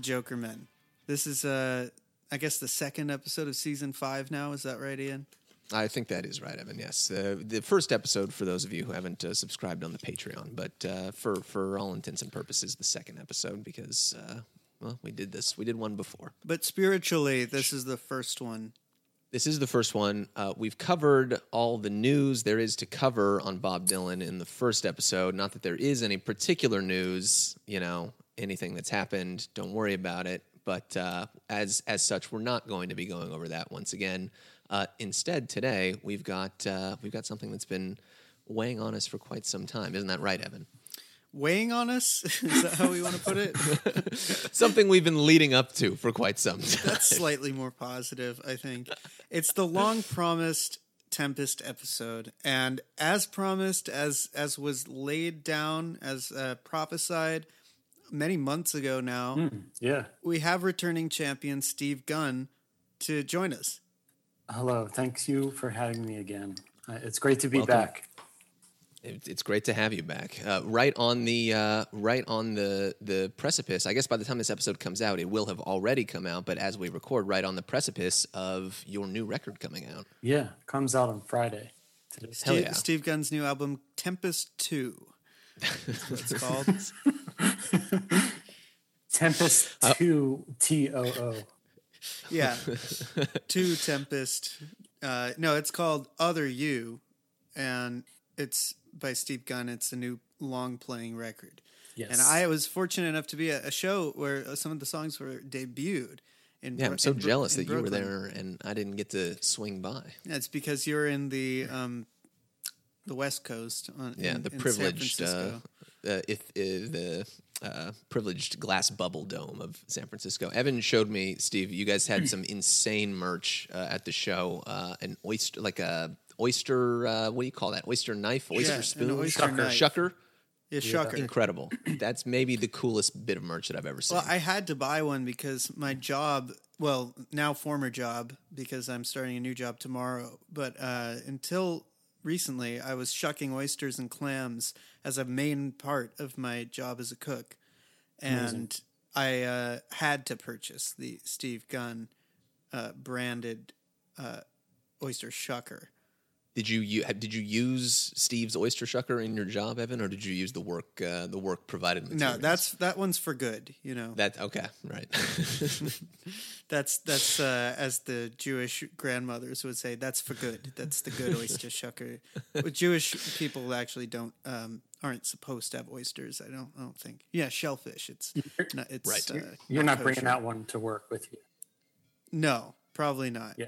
To Jokermen. This is, uh, I guess, the second episode of season five now. Is that right, Ian? I think that is right, Evan. Yes, uh, the first episode for those of you who haven't uh, subscribed on the Patreon, but uh, for for all intents and purposes, the second episode because uh, well, we did this, we did one before. But spiritually, this is the first one. This is the first one. Uh, we've covered all the news there is to cover on Bob Dylan in the first episode. Not that there is any particular news, you know, anything that's happened. Don't worry about it. But uh, as as such, we're not going to be going over that once again. Uh, instead, today we've got uh, we've got something that's been weighing on us for quite some time. Isn't that right, Evan? Weighing on us? is that how we want to put it? something we've been leading up to for quite some time. That's slightly more positive, I think. It's the long promised Tempest episode, and as promised, as as was laid down, as uh, prophesied many months ago now, Mm, yeah. we have returning champion Steve Gunn to join us. Hello. Thanks you for having me again. Uh, it's great to be Welcome. back. It- It's great to have you back. Uh, right on the uh, right on the the precipice. I guess by the time this episode comes out, it will have already come out. But as we record, right on the precipice of your new record coming out. Yeah. Comes out on Friday. Today. Hell Steve, yeah. Steve Gunn's new album, Tempest 2. That's what it's called. Tempest Uh, 2 T O O. Yeah. Two Tempest. Uh, no, it's called Other You, and it's by Steve Gunn. It's a new long playing record. Yes. And I was fortunate enough to be at a show where uh, some of the songs were debuted. In Yeah, Bro- I'm so in Bro- jealous in that you were there and I didn't get to swing by. That's because you're in the um, the West Coast. On, Yeah, in- the in San privileged, uh, uh, if uh, the uh, privileged glass bubble dome of San Francisco. Evan showed me, Steve. You guys had some insane merch uh, at the show. Uh, an oyster, like a oyster. Uh, what do you call that? Oyster knife, oyster Yeah, an spoon, oyster shucker, knife. shucker. yeah, Shucker. Incredible. That's maybe the coolest bit of merch that I've ever seen. Well, I had to buy one because my job, well, now former job, because I'm starting a new job tomorrow. But uh, until recently, I was shucking oysters and clams as a main part of my job as a cook, and I uh, had to purchase the Steve Gunn uh, branded uh, oyster shucker. Did you, you did you use Steve's oyster shucker in your job, Evan, or did you use the work uh, the work provided No, that's that one's for good. You know, that okay, right. That's that's uh, as the Jewish grandmothers would say. That's for good. That's the good oyster shucker. But Jewish people actually don't um, aren't supposed to have oysters. I don't. I don't think. Yeah, shellfish. It's not, it's Right. Uh, You're not bringing that one to work with you. No, probably not. Yeah.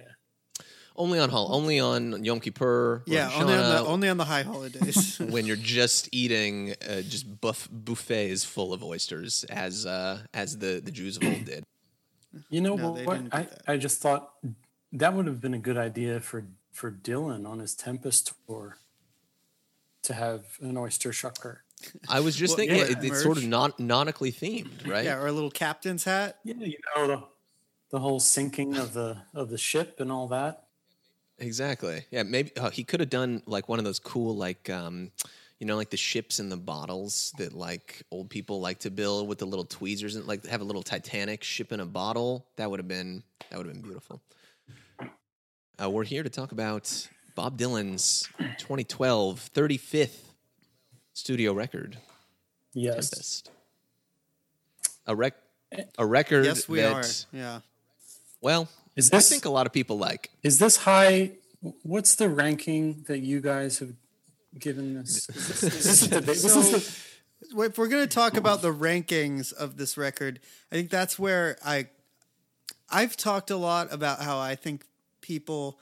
Only on hol- only on Yom Kippur. Yeah, Rosh only on the only on the high holidays. when you're just eating uh, just buff- buffets full of oysters, as uh, as the, the Jews of old did. You know No, they what? I. I just thought that would have been a good idea for, for Dylan on his Tempest tour to have an oyster shucker. I was just Well, thinking yeah, it, it's sort of non- nautically themed, right? yeah, or a little captain's hat. Yeah, you know the the whole sinking of the of the ship and all that. Exactly. Yeah, maybe uh, he could have done like one of those cool like um you know like the ships in the bottles that like old people like to build with the little tweezers and like have a little Titanic ship in a bottle. That would have been that would have been beautiful. Uh, we're here to talk about Bob Dylan's 2012 35th studio record, Yes. Tempest. A rec a record Yes, we that, are. Yeah. Well, Is I this think a lot of people like. is this high? What's the ranking that you guys have given this? Is this, is this the, this is the- if we're going to talk about the rankings of this record, I think that's where I I've talked a lot about how I think people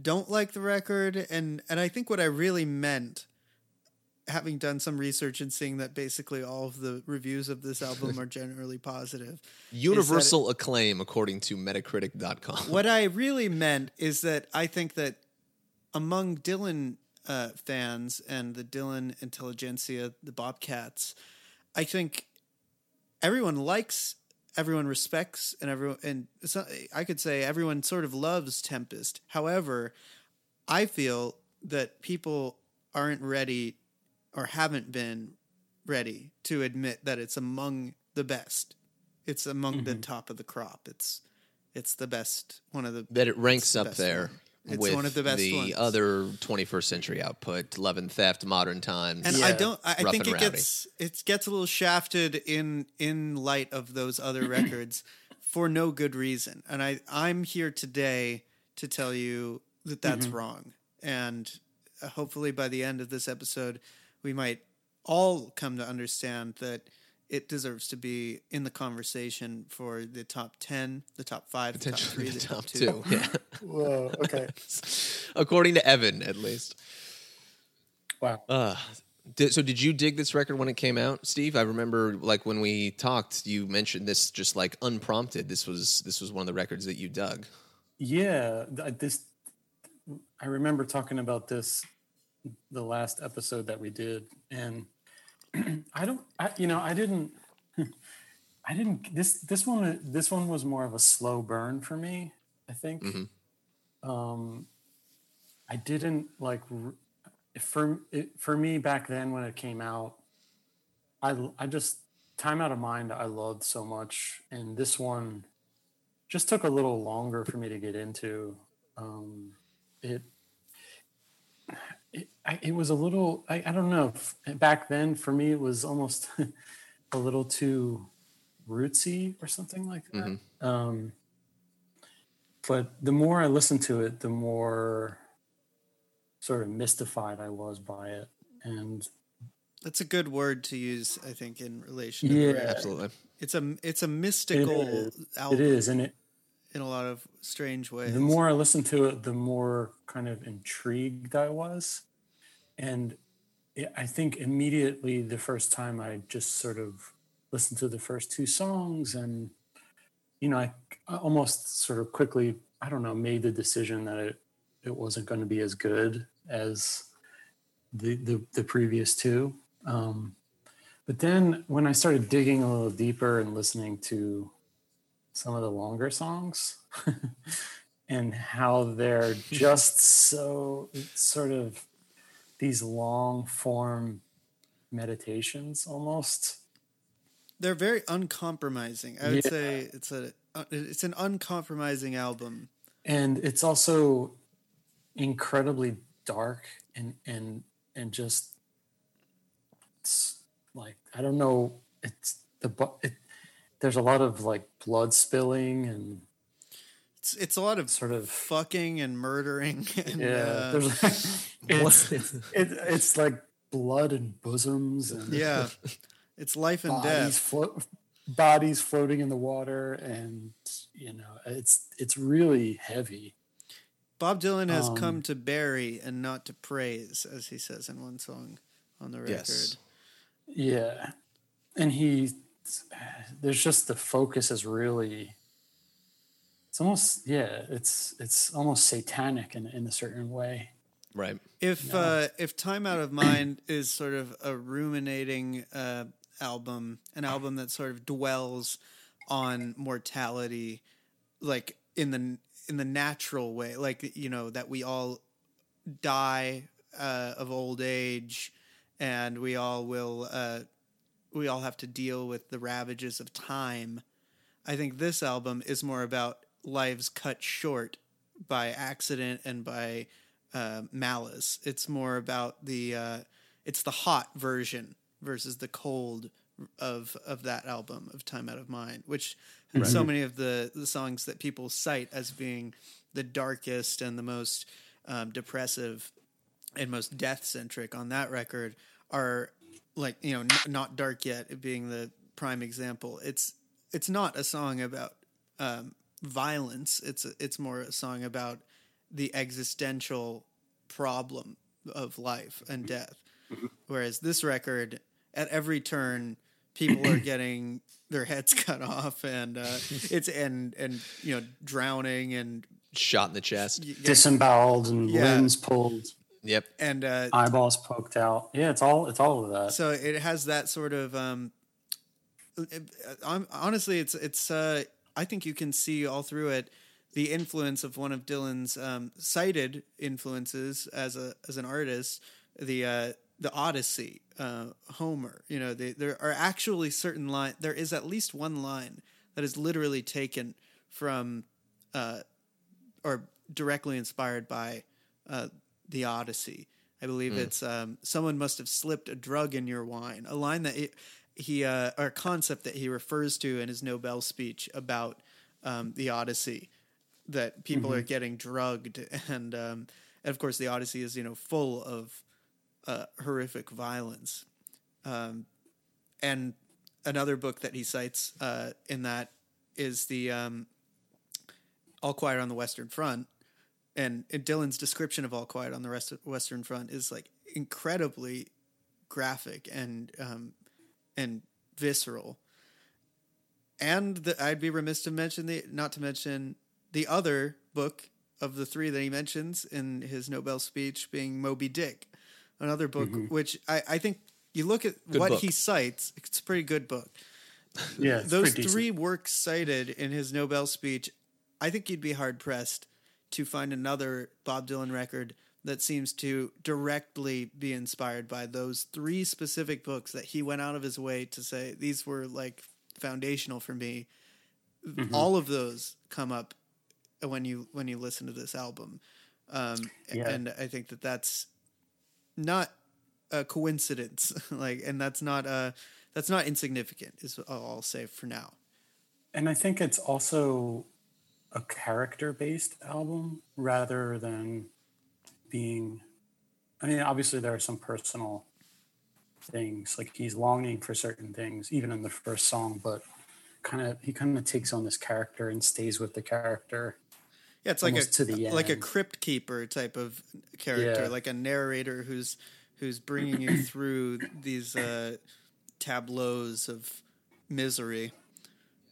don't like the record and and I think what I really meant having done some research and seeing that basically all of the reviews of this album are generally positive. Universal acclaim according to Metacritic.com. What I really meant is that I think that among Dylan uh, fans and the Dylan intelligentsia, the Bobcats, I think everyone likes, everyone respects, and everyone and so I could say everyone sort of loves Tempest. However, I feel that people aren't ready or haven't been ready to admit that it's among the best It's among the top of the crop. It's it's the best one of the that it ranks It's the up there one. It's with one of the best the ones. other 21st century output, Love and Theft, Modern Times. And I don't. I, I think it rowdy. gets it gets a little shafted in in light of those other records for no good reason. And I I'm here today to tell you that that's Mm-hmm. wrong. And uh, hopefully by the end of this episode, we might all come to understand that it deserves to be in the conversation for the top ten, the top five, the top potentially three, the the top top two. two. Yeah. Whoa. Okay. According to Evan, at least. Wow. Uh, did, so did you dig this record when it came out, Steve? I remember like when we talked, you mentioned this just like unprompted. This was this was one of the records that you dug. Yeah, th- this I remember talking about this the last episode that we did, and I don't, I, you know, I didn't, I didn't. This this one this one was more of a slow burn for me. I think. Um, I didn't like for it, for me back then when it came out. I I just time out of mind. I loved so much, and this one just took a little longer for me to get into. Um, it, I, it was a little, I, I don't know. Back then, for me, it was almost a little too rootsy or something like that. Um, but the more I listened to it, the more sort of mystified I was by it. And That's a good word to use, I think, in relation. to Yeah. Absolutely. It's a it's a mystical is, album it is. And it, in a lot of strange ways. the more I listened to it, the more kind of intrigued I was. And it, I think immediately the first time I just sort of listened to the first two songs and, you know, I I almost sort of quickly, I don't know, made the decision that it, it wasn't going to be as good as the, the, the previous two. Um, but then when I started digging a little deeper and listening to some of the longer songs and how they're just so sort of these long form meditations almost They're very uncompromising. I would Yeah. say it's a it's an uncompromising album. and it's also incredibly dark and and and just it's like i don't know it's the it, there's a lot of like blood spilling and It's it's a lot of sort of fucking and murdering. And, yeah uh, there's it's, it's, it, it's like blood and bosoms and yeah. It's life and bodies death. float bodies floating in the water and you know it's it's really heavy Bob Dylan has um, come to bury and not to praise, as he says in one song on the record. Yes. Yeah. And he, there's just the focus is really, it's almost, yeah, it's, it's almost satanic in, in a certain way. Right. If uh, if Time Out of Mind is sort of a ruminating uh, album, an album that sort of dwells on mortality, like in the in the natural way, like you know that we all die uh, of old age, and we all will uh, we all have to deal with the ravages of time. I think this album is more about lives cut short by accident and by uh, malice. It's more about the uh, it's the hot version versus the cold of of that album of Time Out of Mind, which so many of the the songs that people cite as being the darkest and the most um, depressive and most death centric on that record are like you know n- not dark yet being the prime example. It's it's not a song about um, violence. It's it's more a song about the existential problem of life and death. Whereas this record, at every turn, people are getting their heads cut off, and uh, it's and and you know drowning and Shot in the chest. Disemboweled and Yeah. limbs pulled, Yep. and uh, eyeballs poked out. Yeah, it's all, it's all of that. so it has that sort of um I'm, honestly it's it's uh i think you can see all through it the influence of one of dylan's um cited influences as a as an artist the uh the odyssey uh homer you know the, there are actually certain line there is at least one line that is literally taken from uh, or directly inspired by uh, the Odyssey. I believe it's um, someone must have slipped a drug in your wine. A line that he, he uh, or a concept that he refers to in his Nobel speech about um, the Odyssey, that people are getting drugged, and um, and of course the Odyssey is you know full of uh, horrific violence. Um, and another book that he cites uh, in that is the um, All Quiet on the Western Front, and, and Dylan's description of All Quiet on the Rest Western Front is like incredibly graphic and um, and visceral. And the, I'd be remiss to mention the not to mention the other book of the three that he mentions in his Nobel speech being Moby Dick, another book mm-hmm. which I, I think you look at Good what book. he cites, it's a pretty good book. Yeah, Those pretty decent. three works cited in his Nobel speech, I think you'd be hard pressed to find another Bob Dylan record that seems to directly be inspired by those three specific books that he went out of his way to say these were like foundational for me. Mm-hmm. All of those come up when you when you listen to this album, um, Yeah. and I think that that's not a coincidence. like, and that's not a that's not insignificant. Is all I'll say for now. And I think it's also a character based album rather than being. I mean, obviously, there are some personal things, like he's longing for certain things, even in the first song, but kind of he kind of takes on this character and stays with the character. Yeah, it's like a to the like a crypt keeper type of character, Yeah. like a narrator who's who's bringing you through these uh, tableaus of misery.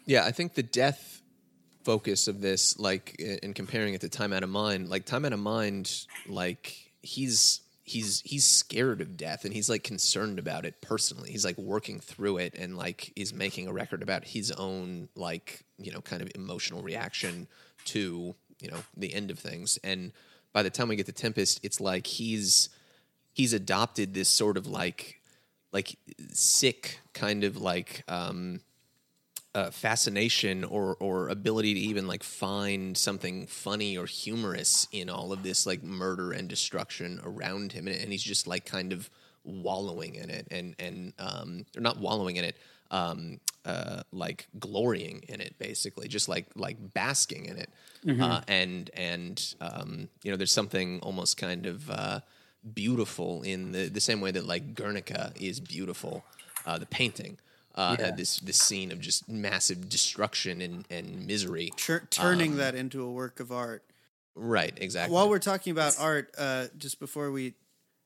Yeah, I think the death focus of this, like in comparing it to Time Out of Mind, like Time Out of Mind, like he's he's he's scared of death and he's like concerned about it personally. He's like working through it and like is making a record about his own like you know kind of emotional reaction to you know the end of things. And by the time we get to Tempest, it's like he's he's adopted this sort of like like sick kind of like um uh, fascination or or ability to even like find something funny or humorous in all of this like murder and destruction around him and, and he's just like kind of wallowing in it and and um or not wallowing in it um uh like glorying in it basically just like like basking in it. Uh and and um you know there's something almost kind of uh beautiful in the the same way that like Guernica is beautiful uh the painting uh, Yeah. this this scene of just massive destruction and, and misery. Tur- turning that into a work of art. Right, exactly. While we're talking about art, uh, just before we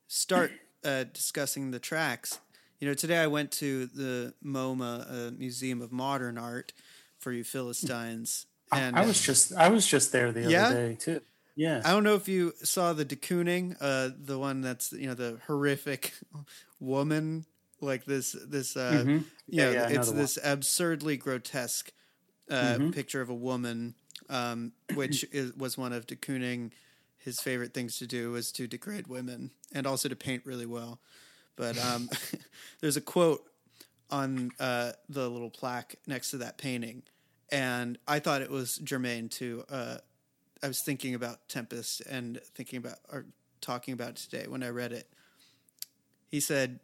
start uh, discussing the tracks, you know, today I went to the MoMA uh, Museum of Modern Art for you Philistines, and I was just I was just there the Yeah? other day too. Yeah. I don't know if you saw the de Kooning, uh, the one that's you know the horrific woman, like this this uh, you Yeah, know yeah, it's this absurdly grotesque uh, picture of a woman, um, which is, was one of de Kooning. His favorite things to do was to degrade women and also to paint really well. But um, there's a quote on uh, the little plaque next to that painting, and I thought it was germane to. Uh, I was thinking about Tempest and thinking about or talking about today when I read it. He said,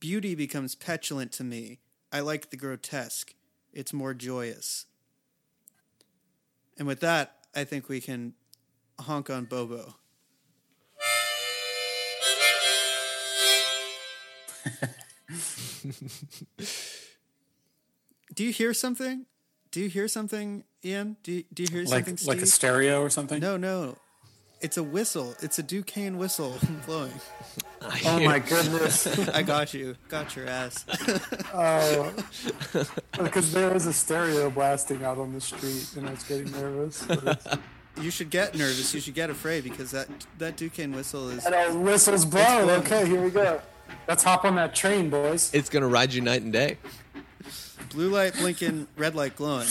"Beauty becomes petulant to me. I like the grotesque. It's more joyous." And with that, I think we can honk on Bobo. Do you hear something? Do you hear something, Ian? Do you, do you hear like something, Steve? like a stereo or something. No, no. It's a whistle. It's a Duquesne whistle blowing. Oh my goodness. I got you. Got your ass. Oh, because there is a stereo blasting out on the street, and I was getting nervous. But it's- You should get nervous. You should get afraid because that that Duquesne whistle is. and our whistles blown. blown. Okay, here we go. Let's hop on that train, boys. it's gonna ride you night and day. Blue light blinking, red light glowing.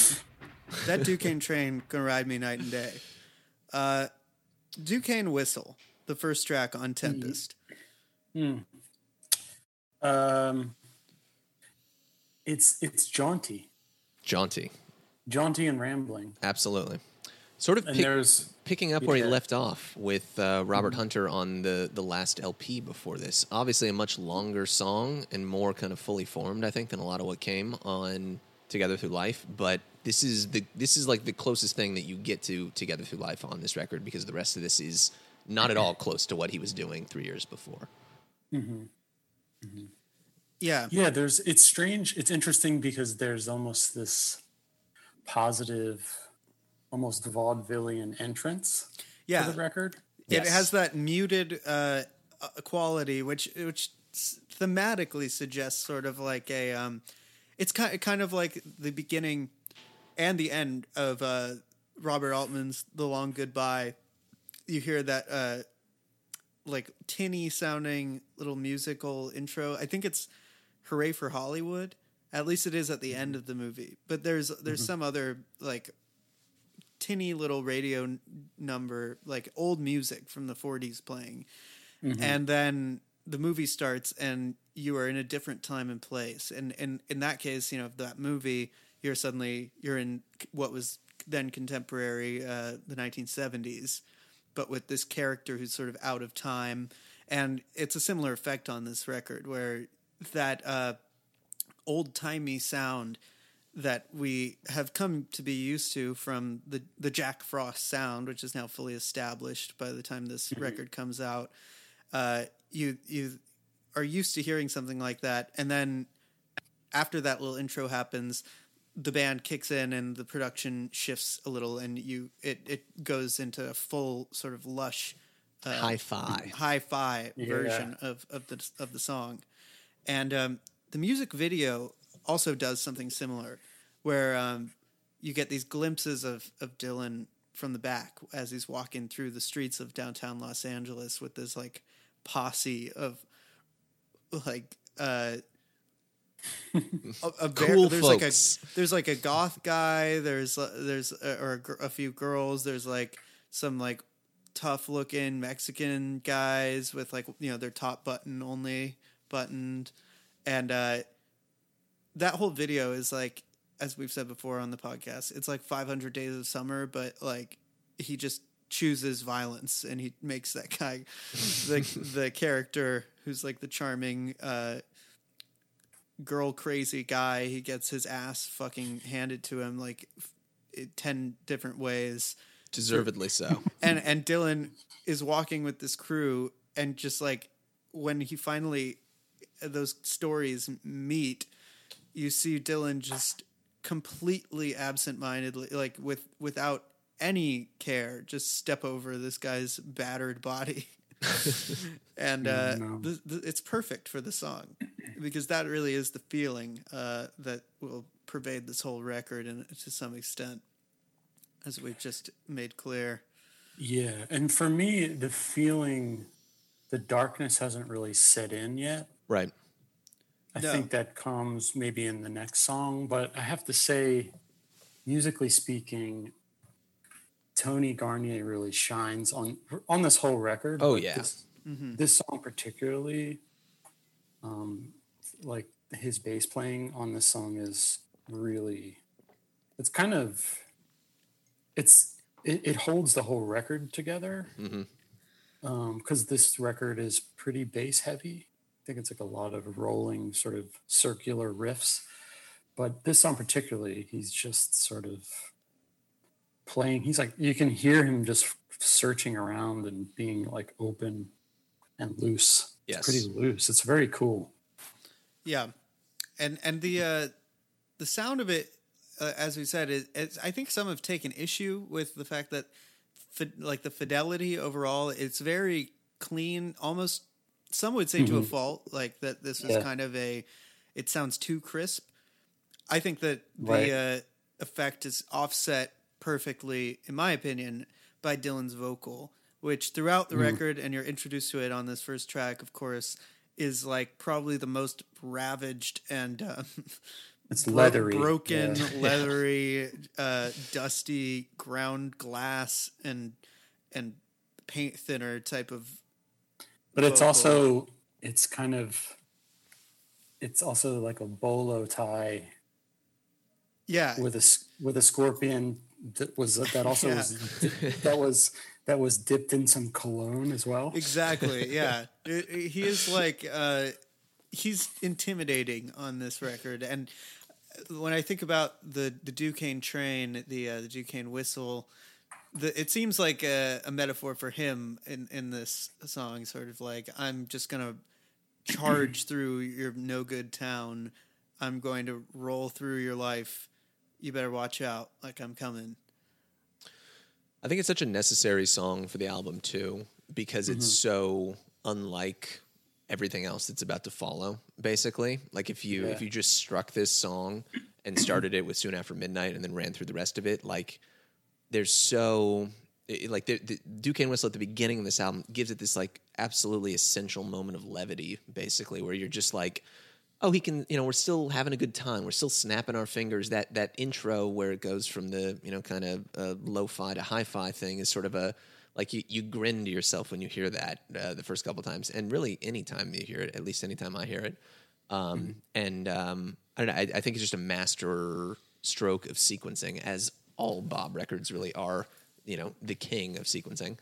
That Duquesne train gonna ride me night and day. Uh, Duquesne whistle, the first track on Tempest. Um, it's it's jaunty. Jaunty. jaunty and rambling. Absolutely. Sort of And pick- there's picking up where he left off with uh, Robert Hunter on the the last LP before this. Obviously, a much longer song and more kind of fully formed, I think, than a lot of what came on Together Through Life. But this is the this is like the closest thing that you get to Together Through Life on this record because the rest of this is not at all close to what he was doing three years before. Yeah. yeah, there's it's strange. It's interesting because there's almost this positive, almost vaudevillian entrance Yeah. to the record. It Yes. has that muted uh, uh, quality, which which thematically suggests sort of like a. Um, it's kind kind of like the beginning and the end of uh, Robert Altman's "The Long Goodbye." You hear that uh, like tinny sounding little musical intro. I think it's "Hooray for Hollywood." At least it is at the end of the movie. But there's there's some other like tinny little radio n- number, like old music from the 40s playing. And then the movie starts and you are in a different time and place. And, and in that case, you know, that movie, you're suddenly, you're in what was then contemporary, uh, the 1970s, but with this character who's sort of out of time. And it's a similar effect on this record where that, uh, old timey sound that we have come to be used to from the the Jack Frost sound, which is now fully established by the time this record comes out. Uh, you you are used to hearing something like that, and then after that little intro happens, the band kicks in and the production shifts a little, and you it it goes into a full sort of lush Hi-fi. hi-fi Yeah. version of of the of the song, and um, the music video also does something similar, where um, you get these glimpses of of Dylan from the back as he's walking through the streets of downtown Los Angeles with this like posse of like uh a, a ver- Cool there's folks. like a there's like a goth guy there's uh, there's uh, or a, a few girls there's like some like tough looking mexican guys with like you know their top button only buttoned and uh that whole video is like as we've said before on the podcast it's like 500 days of summer but like he just chooses violence and he makes that guy the the character who's like the charming uh girl crazy guy he gets his ass fucking handed to him like f- 10 different ways Deservedly so. and and Dylan is walking with this crew and just like when he finally those stories meet you see Dylan just completely absent-mindedly like with without any care just step over this guy's battered body and uh no. th- th- it's perfect for the song because that really is the feeling uh that will pervade this whole record and to some extent as we've just made clear Yeah, and for me, the feeling, the darkness hasn't really set in yet. right. I No. think that comes maybe in the next song, but I have to say, musically speaking, Tony Garnier really shines on on this whole record. Oh, but yeah. this, this song particularly, um, like his bass playing on this song is really, it's kind of, it's it, it holds the whole record together. Mm-hmm. Um, because this record is pretty bass heavy. I think it's like a lot of rolling, sort of circular riffs. But this song particularly, he's just sort of playing. He's like you can hear him just searching around and being like open and loose. Yes. It's pretty loose. It's very cool. Yeah, and and the uh, the sound of it, uh, as we said, is, is I think some have taken issue with the fact that, fi- like the fidelity overall, it's very clean. Almost some would say to a fault, like that this is Yeah. kind of a, it sounds too crisp. I think that the Right. uh, effect is offset perfectly, in my opinion, by Dylan's vocal, which throughout the record, and you're introduced to it on this first track, of course, is like probably the most ravaged and um, It's bro- leathery, broken, Yeah. leathery, uh, dusty ground glass and and paint thinner type of. But it's also it's kind of it's also like a bolo tie Yeah. with a with a scorpion that was that also Yeah. was that was that was dipped in some cologne as well. Exactly. Yeah. He is like uh he's intimidating on this record and when I think about the the Duquesne train, the uh, the Duquesne whistle, the, it seems like a, a metaphor for him in in this song sort of like I'm just going to charge through your no good town. I'm going to roll through your life. You better watch out like I'm coming. I think it's such a necessary song for the album too, because it's mm-hmm. so unlike everything else that's about to follow. Basically, like if you if you just struck this song and started it with "Soon After Midnight" and then ran through the rest of it, like there's so it- like the, the Duquesne whistle at the beginning of this album gives it this like absolutely essential moment of levity, basically, where you're just like, oh, he can, you know, we're still having a good time. We're still snapping our fingers. That that intro where it goes from the you know kind of uh, lo-fi to hi-fi thing is sort of a like you, you grin to yourself when you hear that uh, the first couple times, and really anytime you hear it, at least anytime I hear it. Um, And um, I don't know. I, I think it's just a master stroke of sequencing, as all Bob records really are. You know, the king of sequencing.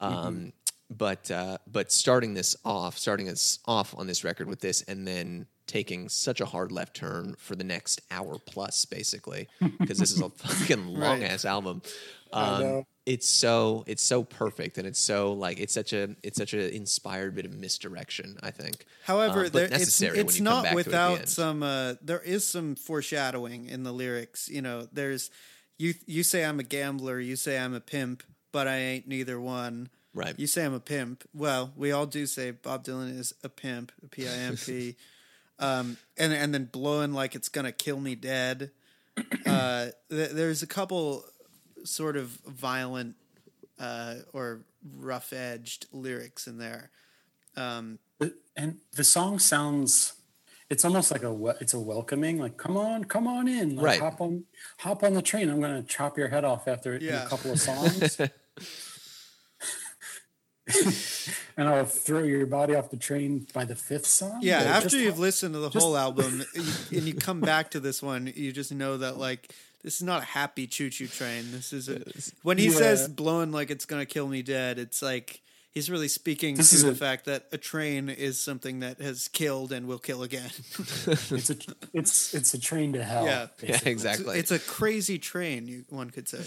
Um, But uh, but starting this off, starting us off on this record with this, and then taking such a hard left turn for the next hour plus, basically, because this is a fucking long ass album. Um, it's so it's so perfect, and it's so like it's such a it's such an inspired bit of misdirection. I think. However, Um, there, it's, it's not to it without some. Uh, there is some foreshadowing in the lyrics. You know, there's you. You say I'm a gambler. You say I'm a pimp, but I ain't neither one. Right. You say I'm a pimp. Well, we all do say Bob Dylan is a pimp, a P I M P. Um, and and then blowing like it's gonna kill me dead. Uh, th- there's a couple sort of violent uh, or rough edged lyrics in there. Um, and the song sounds it's almost like a it's a welcoming like come on come on in like Right. hop on hop on the train i'm going to chop your head off after in Yeah. a couple of songs and i'll throw your body off the train by the fifth song Yeah, after just- you've listened to the whole album you, and you come back to this one, you just know that like this is not a happy choo choo train. This is a, when he Yeah. says blowing like it's gonna kill me dead. It's like he's really speaking This to is the a- fact that a train is something that has killed and will kill again. it's a it's it's a train to hell Yeah. yeah, basically. exactly. it's a crazy train, you, one could say.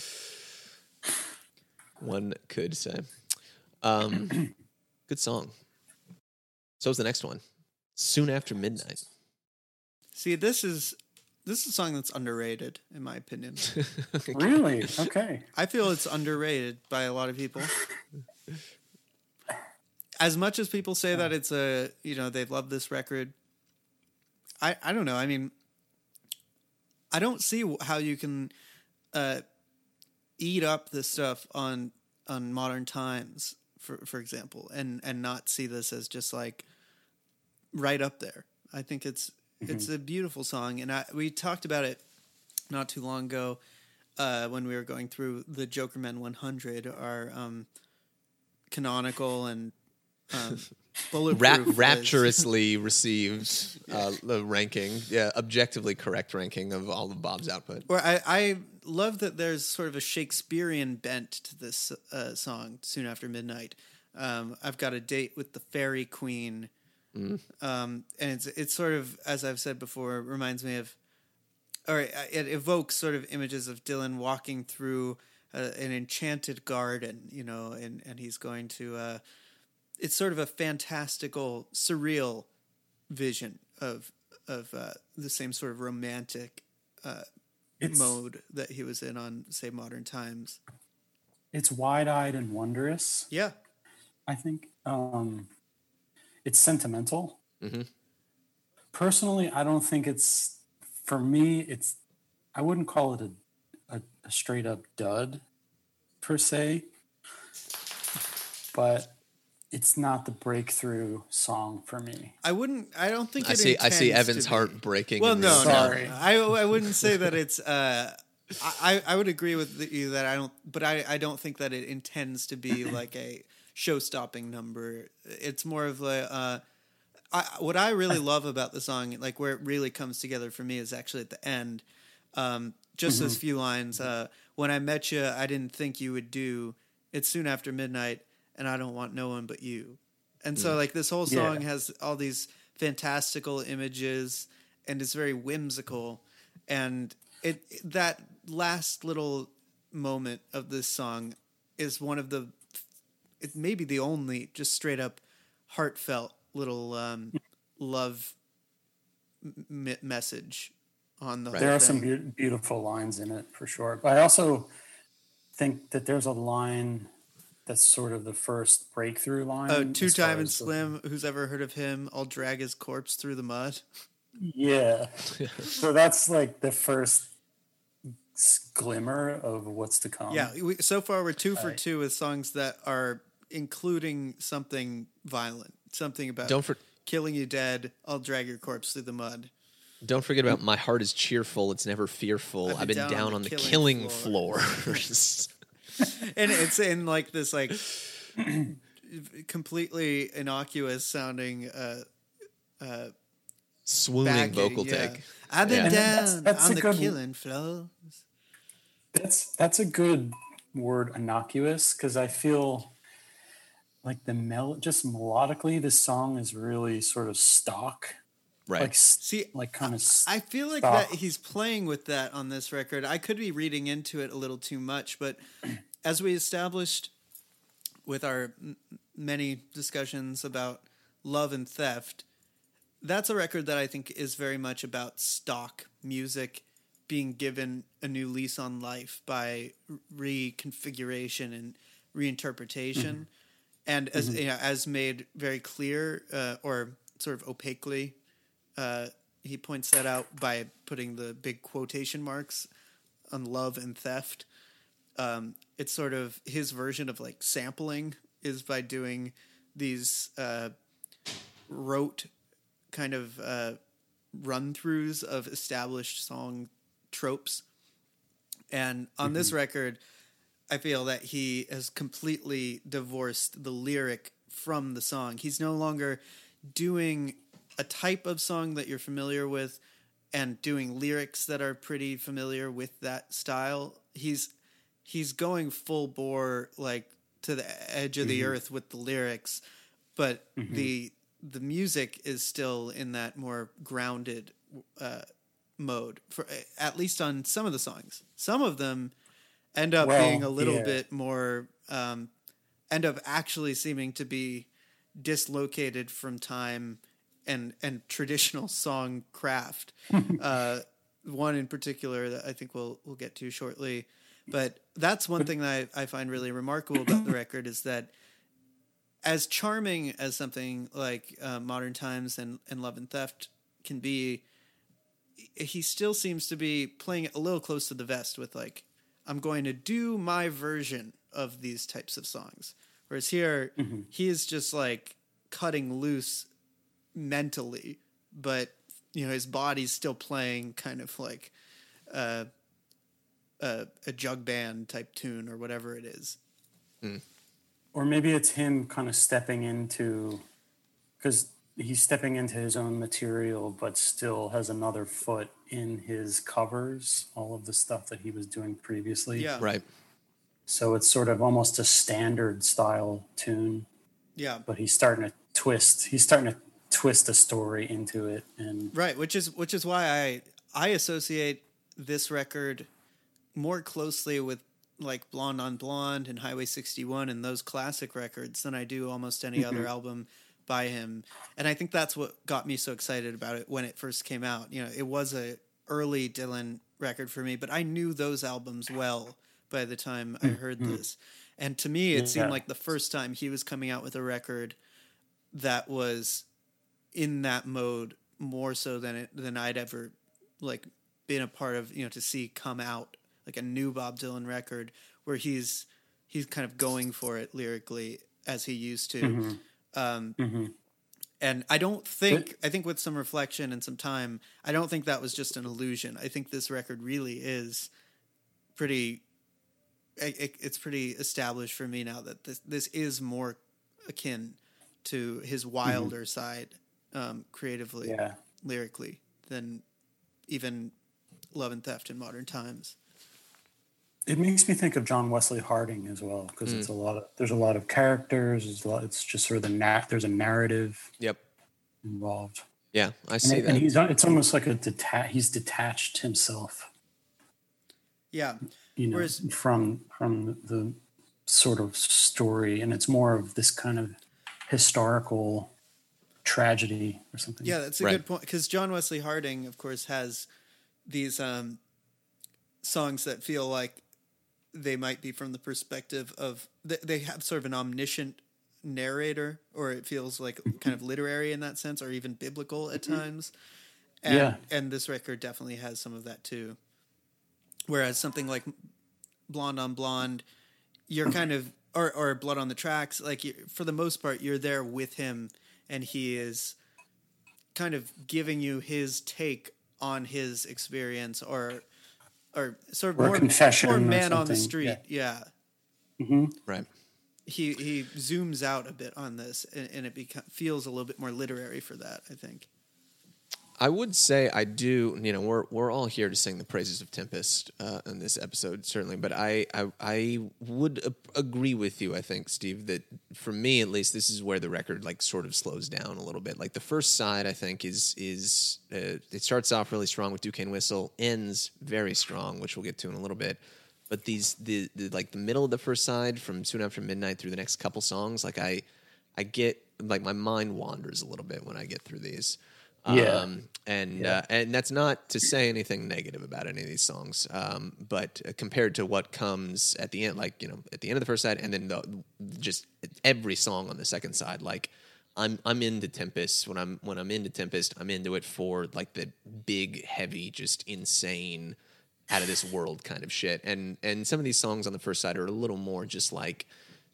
One could say. Um, good song. So is the next one. Soon after midnight. See, this is this is a song that's underrated, in my opinion. really okay I feel it's underrated by a lot of people. As much as people say that it's a, you know, they love this record. I I don't know. I mean, I don't see how you can uh, eat up this stuff on on modern times, for for example, and and not see this as just like right up there. I think it's it's a beautiful song, and I, we talked about it not too long ago uh, when we were going through the Jokermen 100, our um, canonical and um, Ra- bulletproof is- rapturously received uh, the ranking, yeah, objectively correct ranking of all of Bob's output. Or I, I love that there's sort of a Shakespearean bent to this uh, song. Soon after midnight, um, I've got a date with the fairy queen, um, and it's it's sort of as I've said before, reminds me of, or it evokes sort of images of Dylan walking through uh, an enchanted garden, you know, and and he's going to. Uh, it's sort of a fantastical, surreal vision of of uh, the same sort of romantic it's mode that he was in on say modern times it's wide-eyed and wondrous yeah I think um, it's sentimental. Mhm. Personally, I don't think it's for me. It's I wouldn't call it a, a, a straight up dud per se, but it's not the breakthrough song for me. i wouldn't i don't think I it see. I see Evan's to heart breaking. well no real no I, I wouldn't say that it's uh I, I would agree with you that I don't, but I, I don't think that it intends to be like a show-stopping number. It's more of a, uh, I, what I really love about the song, like where it really comes together for me, is actually at the end. Um, just those few lines. Uh, when I met you, I didn't think you would do. It's soon after midnight, and I don't want no one but you. And so, like this whole song Yeah. has all these fantastical images, and it's very whimsical. And it that last little moment of this song is one of the it may be the only just straight up heartfelt little um, love m- message on the Right. there whole are some thing. beau- beautiful lines in it for sure. But I also think that there's a line that's sort of the first breakthrough line. Oh, as two time and as the- slim. Who's ever heard of him? I'll drag his corpse through the mud. Yeah. so that's like the first glimmer of what's to come. Yeah, we, so far we're two for Right. two with songs that are including something violent, something about Don't for, killing you dead. I'll drag your corpse through the mud. don't forget about my heart is cheerful. It's never fearful. I've been, down, on the killing, floors. and it's in like this like completely innocuous sounding uh uh Swooning backing, vocal yeah. take. I've been Yeah. Down that's on the good- killing floor. That's that's a good word, innocuous, because I feel like the mel just melodically, this song is really sort of stock, Right. like See, like kind of. I feel like Stop. that he's playing with that on this record. I could be reading into it a little too much, but as we established with our m- many discussions about love and theft, that's a record that I think is very much about stock music being given a new lease on life by reconfiguration and reinterpretation. And as you know, as made very clear uh, or sort of opaquely uh, he points that out by putting the big quotation marks on love and theft. Um, it's sort of his version of like sampling is by doing these uh, rote kind of uh, run throughs of established song tropes. And on this record, I feel that he has completely divorced the lyric from the song. He's no longer doing a type of song that you're familiar with and doing lyrics that are pretty familiar with that style. He's he's going full bore like to the edge of the earth with the lyrics, but the the music is still in that more grounded uh, mode for at least on some of the songs. Some of them end up Well, being a little yeah. bit more um, end up actually seeming to be dislocated from time and and traditional song craft. uh, one in particular that I think we'll we'll get to shortly. But that's one thing that I, I find really remarkable about the record is that as charming as something like uh, Modern Times and, and Love and Theft can be, he still seems to be playing it a little close to the vest with like, I'm going to do my version of these types of songs. Whereas here, he is just like cutting loose mentally, but you know his body's still playing kind of like uh, a a jug band type tune or whatever it is. or maybe it's him kind of stepping into because he's stepping into his own material but still has another foot in his covers all of the stuff that he was doing previously. Yeah, Right. so it's sort of almost a standard style tune. Yeah, but he's starting to twist he's starting to twist a story into it and right. Which is which is why I I associate this record more closely with like Blonde on Blonde and Highway 61 and those classic records than I do almost any other mm-hmm. album by him. And I think that's what got me so excited about it when it first came out. You know, it was a early Dylan record for me, but I knew those albums well by the time I mm-hmm. heard this. And to me, it seemed like the first time he was coming out with a record that was in that mode more so than it than I'd ever like been a part of, you know, to see come out like a new Bob Dylan record where he's he's kind of going for it lyrically as he used to. Mm-hmm. Um, mm-hmm. And I don't think I think with some reflection and some time, I don't think that was just an illusion. I think this record really is pretty. It, it- it's pretty established for me now that this this is more akin to his mm-hmm. wilder side, um, creatively, yeah lyrically, than even love and theft in modern times. It makes me think of John Wesley Harding as well because it's a lot of there's a lot of characters. It's, a lot, it's just sort of the na- there's a narrative Yep. involved, Yeah, I and, see it- that. and he's it's almost like a deta- he's detached himself, Yeah. you know, Whereas- from from the sort of story, and it's more of this kind of historical tragedy or something. Yeah, that's a Right. good point because John Wesley Harding, of course, has these um, songs that feel like they might be from the perspective of they, they have sort of an omniscient narrator, or it feels like kind of literary in that sense, or even biblical at times. And, Yeah. and this record definitely has some of that too. Whereas something like Blonde on Blonde, you're kind of or or Blood on the Tracks, like you, for the most part, you're there with him, and he is kind of giving you his take on his experience, or or sort of Or a more confession more or man on the street. Yeah. Mm-hmm. right. He he zooms out a bit on this, and, and it beca- feels a little bit more literary for that. I think. I would say I do. You know, we're we're all here to sing the praises of Tempest uh, in this episode, certainly. But I I, I would a- agree with you. I think Steve that for me at least, this is where the record like sort of slows down a little bit. Like the first side, I think is is uh, it starts off really strong with Duquesne Whistle, ends very strong, which we'll get to in a little bit. But these the, the like the middle of the first side from soon after midnight through the next couple songs, like I I get like my mind wanders a little bit when I get through these. Yeah. Um, and uh, and that's not to say anything negative about any of these songs, um, but uh, compared to what comes at the end, like you know, at the end of the first side, and then the, just every song on the second side, like I'm I'm into Tempest when I'm when I'm into Tempest, I'm into it for like the big, heavy, just insane, out of this world kind of shit. And and some of these songs on the first side are a little more just like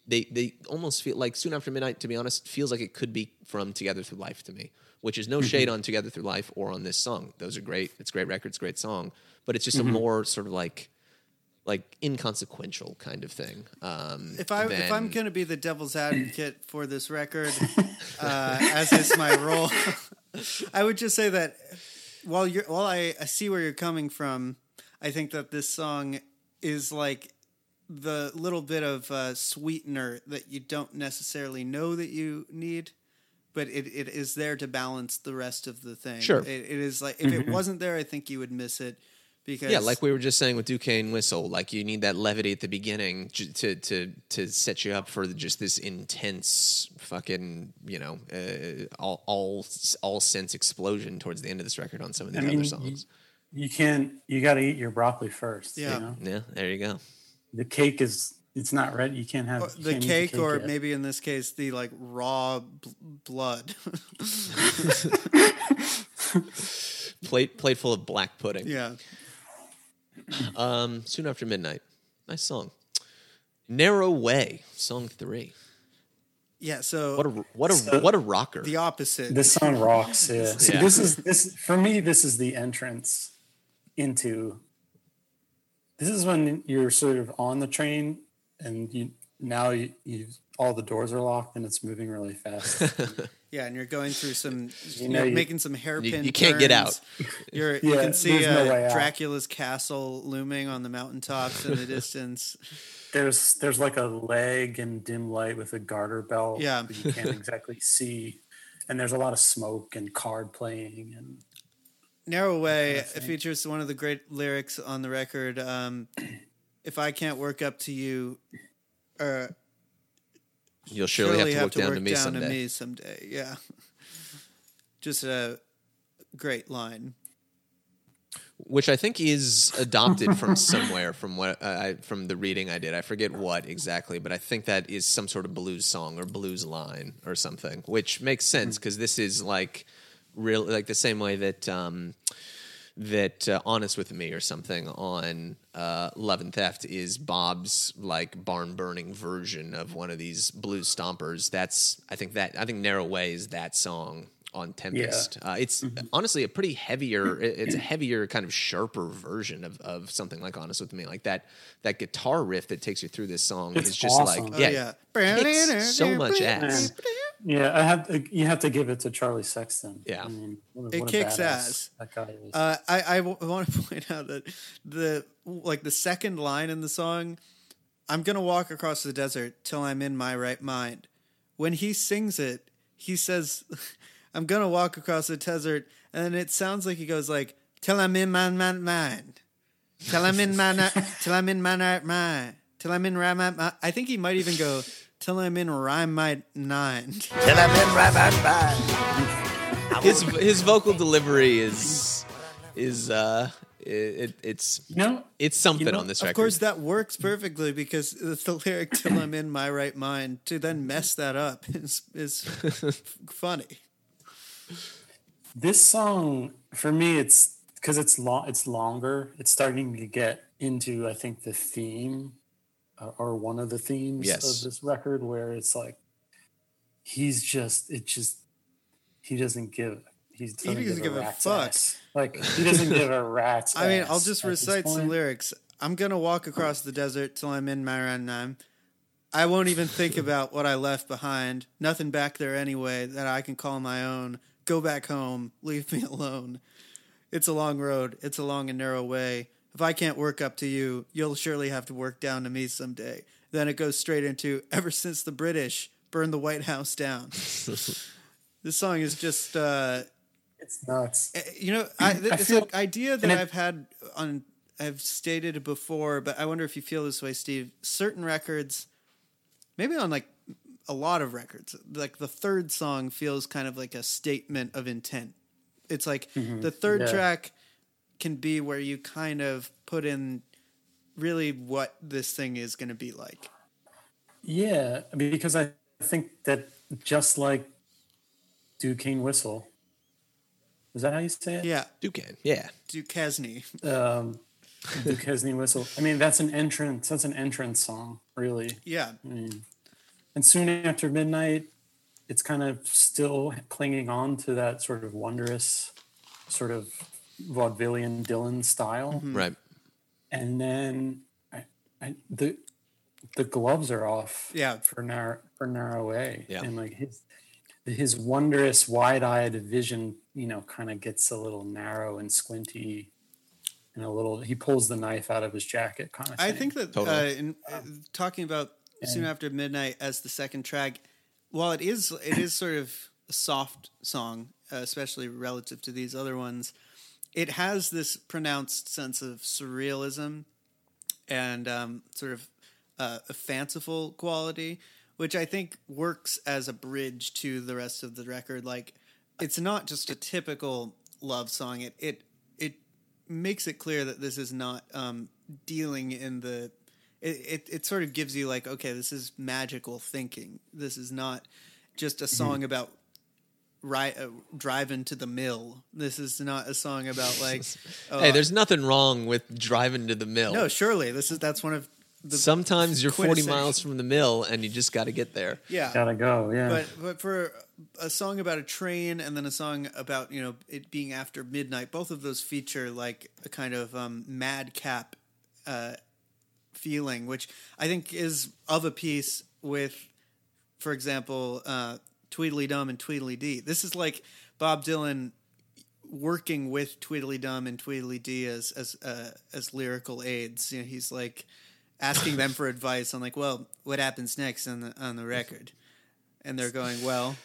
they they almost feel like soon after midnight to be honest feels like it could be from together through life to me which is no shade on together through life or on this song. Those are great it's great records great song but it's just a more sort of like like inconsequential kind of thing um If I if I'm going to be the devil's advocate for this record, uh, as is my role, I would just say that while you're while I, I see where you're coming from, I think that this song is like the little bit of uh, sweetener that you don't necessarily know that you need, but it, it is there to balance the rest of the thing. Sure. it, it is like if it wasn't there, I think you would miss it. Because yeah, like we were just saying with Duquesne Whistle, like you need that levity at the beginning to to to set you up for just this intense fucking you know uh, all all all sense explosion towards the end of this record on some of these I mean, other you- songs. You can't. You got to eat your broccoli first. Yeah. You know? Yeah, there you go. The cake is. It's not ready. You can't have Or you the can't eat cake, or yet. maybe in this case, the like raw bl- blood. Plate plate full of black pudding. yeah. Um, soon after midnight. Nice song. Narrow Way, song three. Yeah. So What a what a what a rocker. the opposite. This song rocks. Yeah. See, Yeah. this is this for me. This is the entrance into. This is when you're sort of on the train, and you now you, you all the doors are locked and it's moving really fast. yeah, and you're going through some, you know, are you- making some hairpin. you can't get out. You're you can see there's no uh, out. Dracula's castle looming on the mountaintops in the distance. there's there's like a leg and dim light with a garter belt. Yeah. but you can't exactly see, and there's a lot of smoke and card playing and Narrow Way it features one of the great lyrics on the record. Um, if I can't work up to you, uh, You'll surely, have to look down to me down someday. to me someday. Yeah, just a great line. Which I think is adopted from somewhere from what uh, I from the reading I did. I forget what exactly, but I think that is some sort of blues song or blues line or something, which makes sense because this is like real like the same way that um, that uh, honest with me or something on uh, love and theft is bob's like barn burning version of one of these blues stompers. That's i think that i think narrow way is that song on tempest. Uh, it's honestly a pretty heavier it's a heavier kind of sharper version of, of something like honest with me. Like that that guitar riff that takes you through this song It's is just awesome. like Oh, yeah, yeah. kicks so much ass Yeah, I have. You have to give it to Charlie Sexton. Yeah. I mean, what, It what kicks ass. That guy is. Uh, I, I w- want to point out that the like the second line in the song, "I'm gonna walk across the desert till I'm in my right mind." When he sings it, he says, "I'm gonna walk across the desert," and it sounds like he goes like, "Till I'm in my, my mind, till I'm in my till I'm in my right mind, till I'm in right mind." I think he might even go, "Till I'm in rhyme my mind." Till I'm in right mind. his his vocal delivery is is uh it, it's you know, it's something You know, on this record. Of course, that works perfectly because it's the lyric "till I'm in my right mind" to then mess that up is is funny. this song for me, it's because it's long. It's longer. It's starting to get into, I think, the theme or one of the themes Yes. of this record, where it's like he's just it just he doesn't give. He doesn't, doesn't give a rat's fuck. ass. Like he doesn't give a rat's. I mean, I'll just recite some lyrics. I'm gonna walk across the desert till I'm in my. I won't even think about what I left behind. Nothing back there anyway that I can call my own. Go back home. Leave me alone. It's a long road. It's a long and narrow way. If I can't work up to you, you'll surely have to work down to me someday. Then it goes straight into ever since the British burned the White House down. this song is just uh, It's nuts. uh, you know, I, th- I it's feel- an idea that it- I've had on. I've stated before, but I wonder if you feel this way, Steve. Certain records, maybe on like a lot of records, like the third song feels kind of like a statement of intent. It's like the third Mm-hmm. Yeah. track can be where you kind of put in really what this thing is going to be like. Yeah, because I think that just like Duquesne Whistle, is that how you say it? Yeah, Duquesne, yeah. Duquesne. Um, Duquesne Whistle. I mean, that's an entrance. That's an entrance song, really. Yeah, I mean, And soon after midnight, it's kind of still clinging on to that sort of wondrous, sort of vaudevillian Dylan style. Right. And then I, I, the the gloves are off. Yeah. For narrow for narrow way. Yeah. And like his his wondrous wide-eyed vision, you know, kind of gets a little narrow and squinty, and a little. He pulls the knife out of his jacket, kind of. I thing. think that Totally. uh, in uh, talking about soon after midnight as the second track, while it is it is sort of a soft song, uh, especially relative to these other ones, it has this pronounced sense of surrealism and um, sort of uh, a fanciful quality, which I think works as a bridge to the rest of the record. Like, it's not just a typical love song. It it it makes it clear that this is not um, dealing in the. It, it it sort of gives you like okay, this is magical thinking. This is not just a song about ri- uh, driving to the mill. This is not a song about like. oh, hey, there's nothing wrong with driving to the mill. no, surely this is that's one of the Sometimes you're 40 miles from the mill and you just got to get there. yeah. gotta go. Yeah. but but for a song about a train and then a song about you know it being after midnight, both of those feature like a kind of um, madcap uh, feeling, which I think is of a piece with, for example, uh, Tweedledum and Tweedledee. This is like Bob Dylan working with Tweedledum and Tweedledee as as uh, as lyrical aids. You know, he's like asking them for advice on like, well, what happens next on the on the record, and they're going well,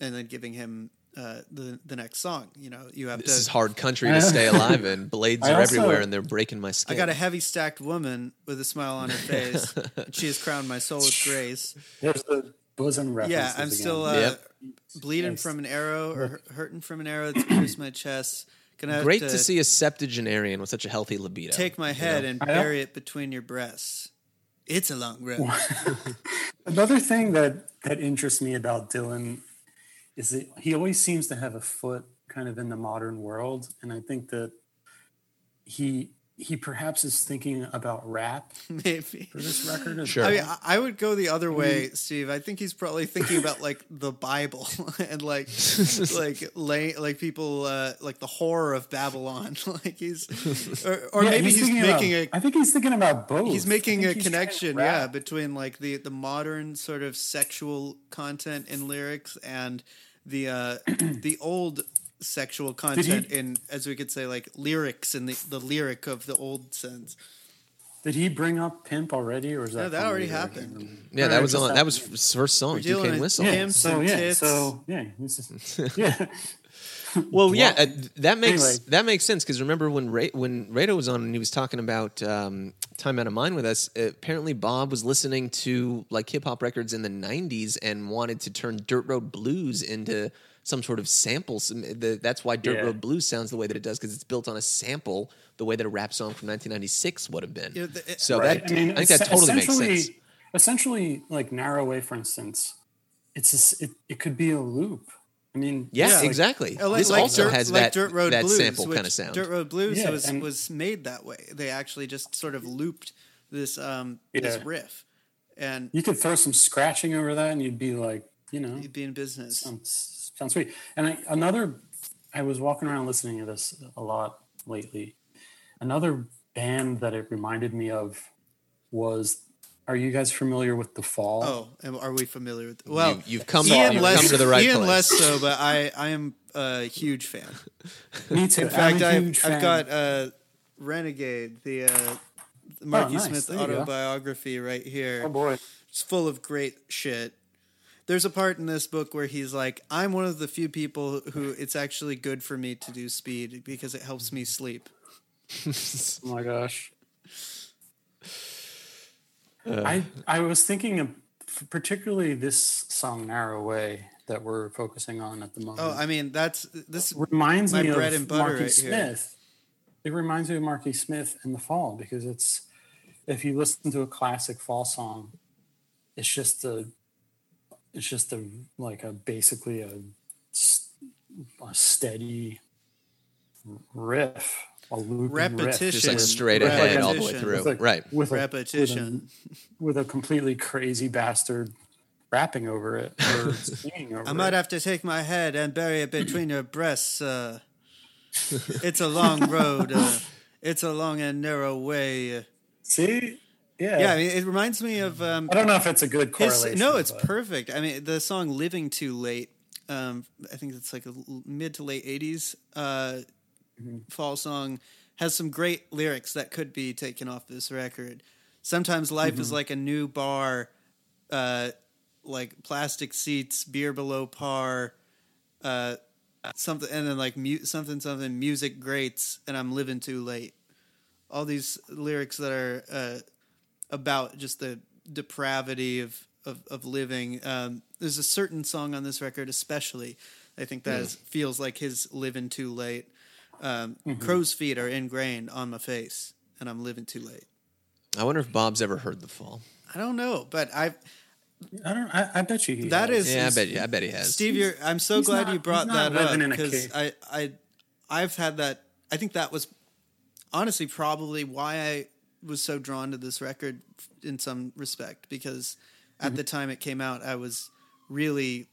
and then giving him uh, the the next song. You know, you have This to. is hard country to stay alive in. Blades I are also- everywhere and they're breaking my skin. I got a heavy stacked woman with a smile on her face. and she has crowned my soul with grace. There's the bosom references. Yeah, I'm again. still uh, Yep. bleeding Nice. from an arrow or hurting from an arrow that's pierced my chest. Gonna Great to, see a septuagenarian with such a healthy libido. Take my head and I don't- bury it between your breasts. It's a long road. Another thing that that interests me about Dylan is that he always seems to have a foot kind of in the modern world, and I think that he he perhaps is thinking about rap maybe. for this record. Sure. I mean, I- I would go the other way, Steve. I think he's probably thinking about like the Bible and like like lay, like people uh, like the horror of Babylon. like he's or, or Yeah, maybe he's, thinking making about, a I think he's thinking about both. he's making a he's connection, yeah, between like the the modern sort of sexual content in lyrics and the uh the old sexual content in as we could say like lyrics in the the lyric of the old sense. Did he bring up pimp already, or is that Yeah, that already happened. Yeah, Or that was on. That was his first song, dealing Duquesne with- Whistle. Yeah. Yeah, Pimps so and yeah, tits. so yeah, this is, yeah. Well, yeah, uh, that makes Anyway. that makes sense because remember when Ray, when Rado was on and he was talking about um, "Time Out of Mind" with us. uh, Apparently, Bob was listening to like hip hop records in the '90s and wanted to turn Dirt Road Blues into some sort of sample. That's why Dirt Yeah. Road Blues sounds the way that it does because it's built on a sample, the way that a rap song from 1996 would have been. Yeah, the- it- so Right. that I, think that totally makes essentially- sense. Essentially, like narrow way, for instance, it's a s it, it could be a loop. I mean, Yeah, it's like- exactly. Uh, like- this like also Dirt- has like that Dirt Road that Blues, sample kind of sound. Dirt Road Blues Yeah, was and- was made that way. They actually just sort of looped this um this riff, and You could throw some scratching over that, and you'd be like, you know, you'd be in business. sounds, sounds sweet. And I, another, I was walking around listening to this a lot lately. Another band that it reminded me of was. Are you guys familiar with The Fall? Oh, are we familiar with? Well, You- you've come- Ian you've less, come to the right Ian place. less so, but I I am a huge fan. me too. In fact, I'm a I've, huge I've fan. got uh, Renegade, the uh, Marky nice. Smith There autobiography, right here. Oh boy. It's full of great shit. There's a part in this book where he's like, "I'm one of the few people who it's actually good for me to do speed because it helps me sleep." Oh my gosh. Uh. I I was thinking of particularly this song "Narrow Way" that we're focusing on at the oh, moment. Oh, I mean, that's this. reminds my me bread of and butter Marky right here. Smith. It reminds me of Marky Smith in the fall because it's if you listen to a classic fall song, it's just a it's just a like a basically a, a steady riff, a looping riff. Repetition. Just like Repetition. straight ahead all the way through. With a- right. with a, Repetition. with a completely crazy bastard rapping over it or singing over I might it. have to take my head and bury it between your breasts. Uh, it's a long road. Uh, it's a long and narrow way. See, yeah, Yeah, I mean, it reminds me of um, I don't know if it's a good his, correlation. no, it's but- perfect. I mean, the song "Living Too Late." Um, I think it's like a l- mid to late '80s uh, Mm-hmm. fall song. Has some great lyrics that could be taken off this record. Sometimes life Mm-hmm. is like a new bar, uh, like plastic seats, beer below par, uh, something, and then like mu- something, something, music greats, and I'm living too late. All these lyrics that are uh, about just the depravity of of, of living. Um, there's a certain song on this record, especially, I think that is, feels like his "Living Too Late." Um, Crow's feet are ingrained on my face, and I'm living too late. I wonder if Bob's ever heard the fall. I don't know, but I I don't. I, I bet you he that has. is Yeah, I bet. you- I bet he has. Steve, you're, I'm so he's glad not- you brought that up living in a because. I, I, I've had that. I think that was honestly probably why I was so drawn to this record in some respect because at Mm-hmm. the time it came out, I was really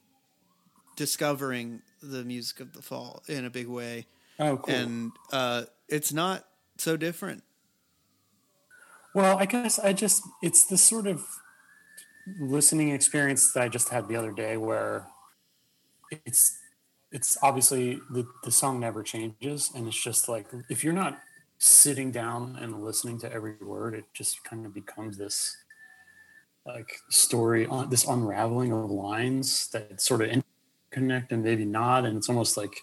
discovering the music of the fall in a big way, Oh, cool. and uh, it's not so different. well, I guess I just it's this sort of listening experience that I just had the other day where it's it's obviously the the song never changes and it's just like if you're not sitting down and listening to every word it just kind of becomes this like story on this unraveling of lines that sort of connect and maybe not and it's almost like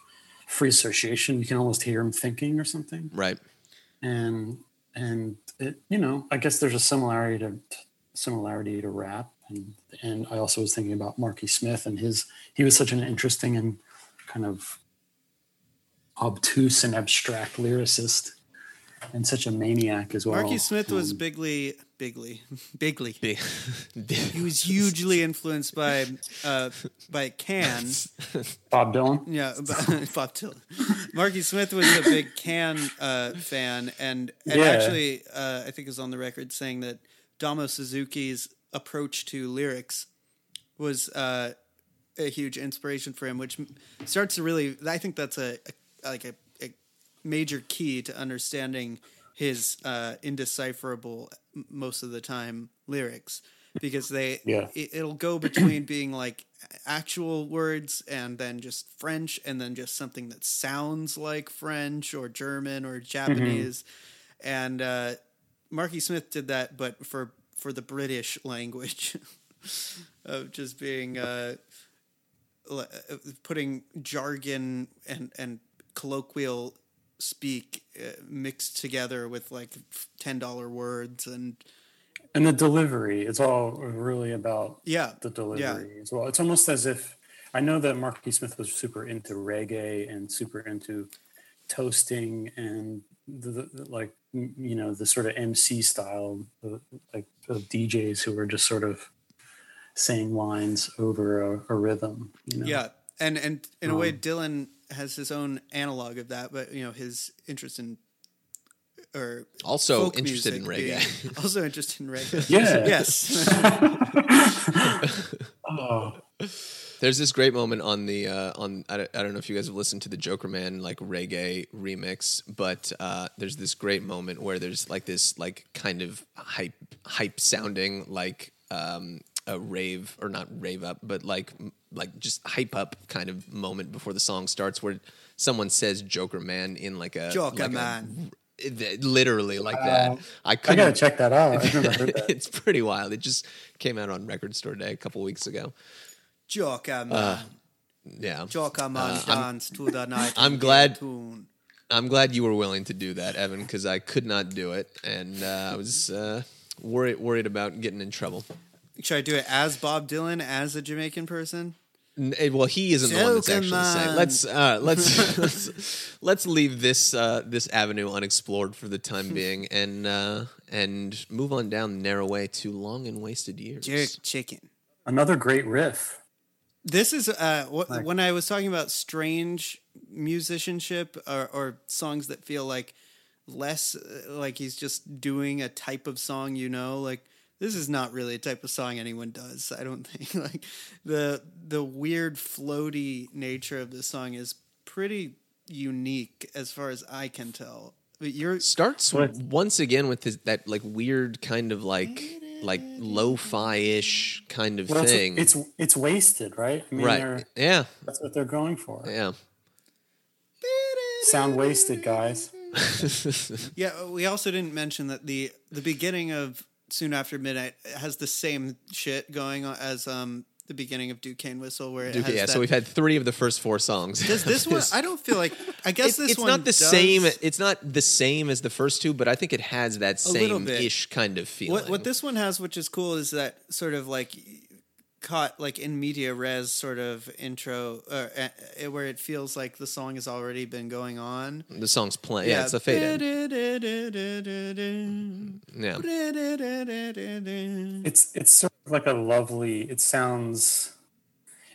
free association. You can almost hear him thinking or something. Right. and and it you know i guess there's a similarity to similarity to rap and and i also was thinking about marky smith and his he was such an interesting and kind of obtuse and abstract lyricist and such a maniac as well Marky Smith was Um, bigly, bigly, bigly. Big. He was hugely influenced by uh, by Can, bob dylan yeah, Bob Dylan. Marky Smith was a big Can uh, fan, and and Yeah. actually, uh, I think is on the record saying that Damo Suzuki's approach to lyrics was uh, a huge inspiration for him, which starts to really. I think that's a, a like a, a major key to understanding his uh, indecipherable most of the time lyrics because they Yeah. it, it'll go between being like actual words and then just French and then just something that sounds like French or German or Japanese. And uh, Marky Smith did that, but for for the British language of just being uh, uh, putting jargon and and colloquial speak uh, mixed together with like ten dollar words and And the delivery, it's all really about yeah the delivery as well. It's almost as if I know that Mark Marky Smith was super into reggae and super into toasting and the, the like you know the sort of MC style like of DJs who were just sort of saying lines over a, a rhythm. You know? Yeah, and and in a way, Um, Dylan has his own analog of that, but you know his interest in or Also folk interested in reggae. also interested in reggae. Yeah. yes. Oh, There's this great moment on the uh, on I don't, I don't know if you guys have listened to the Jokerman like reggae remix, but uh, there's this great moment where there's like this like kind of hype hype sounding like um, a rave or not rave up, but like like just hype up kind of moment before the song starts where someone says Jokerman in like a Joker like Man. it- literally like that. I I couldn't. gotta check that out. I've never heard that. it's pretty wild. It just came out on Record Store Day a couple weeks ago. Jokerman, Uh, Yeah, Jokerman uh, I'm- to the night. I'm glad- tune. I'm glad you were willing to do that, Evan, because I could not do it, and uh, I was uh, worried worried about getting in trouble. Should I do it as Bob Dylan, as a Jamaican person? Eh, Well, he isn't the one that's Joker actually saying. Let's uh, let's let's let's leave this uh, this avenue unexplored for the time being, and uh, and move on down the narrow way to long and wasted years. Jerk chicken. Another great riff. This is uh, wh- Like- when I was talking about strange musicianship or, or songs that feel like less uh, like he's just doing a type of song, you know, like this is not really a type of song anyone does. I don't think like the the weird floaty nature of this song is pretty unique as far as I can tell. But you're starts What? once again with this, that like weird kind of like like lo-fi ish kind of Well, it's, thing. it's it's wasted, right? I mean, right. Yeah. that's what they're going for. Yeah. Sound wasted, guys. Yeah, we also didn't mention that the the beginning of Soon After Midnight has the same shit going on as um the beginning of Duquesne Whistle, where it has yeah. that, So we've had three of the first four songs. Does this one? I don't feel like. I guess It's, this it's one not the does- same. It's not the same as the first two, but I think it has that same ish kind of feeling. What what this one has, which is cool, is that sort of like caught like in media res sort of intro, uh, uh, where it feels like the song has already been going on. the song's playing. Yeah, it's a fade in. Yeah. It's it's sort of like a lovely. It sounds.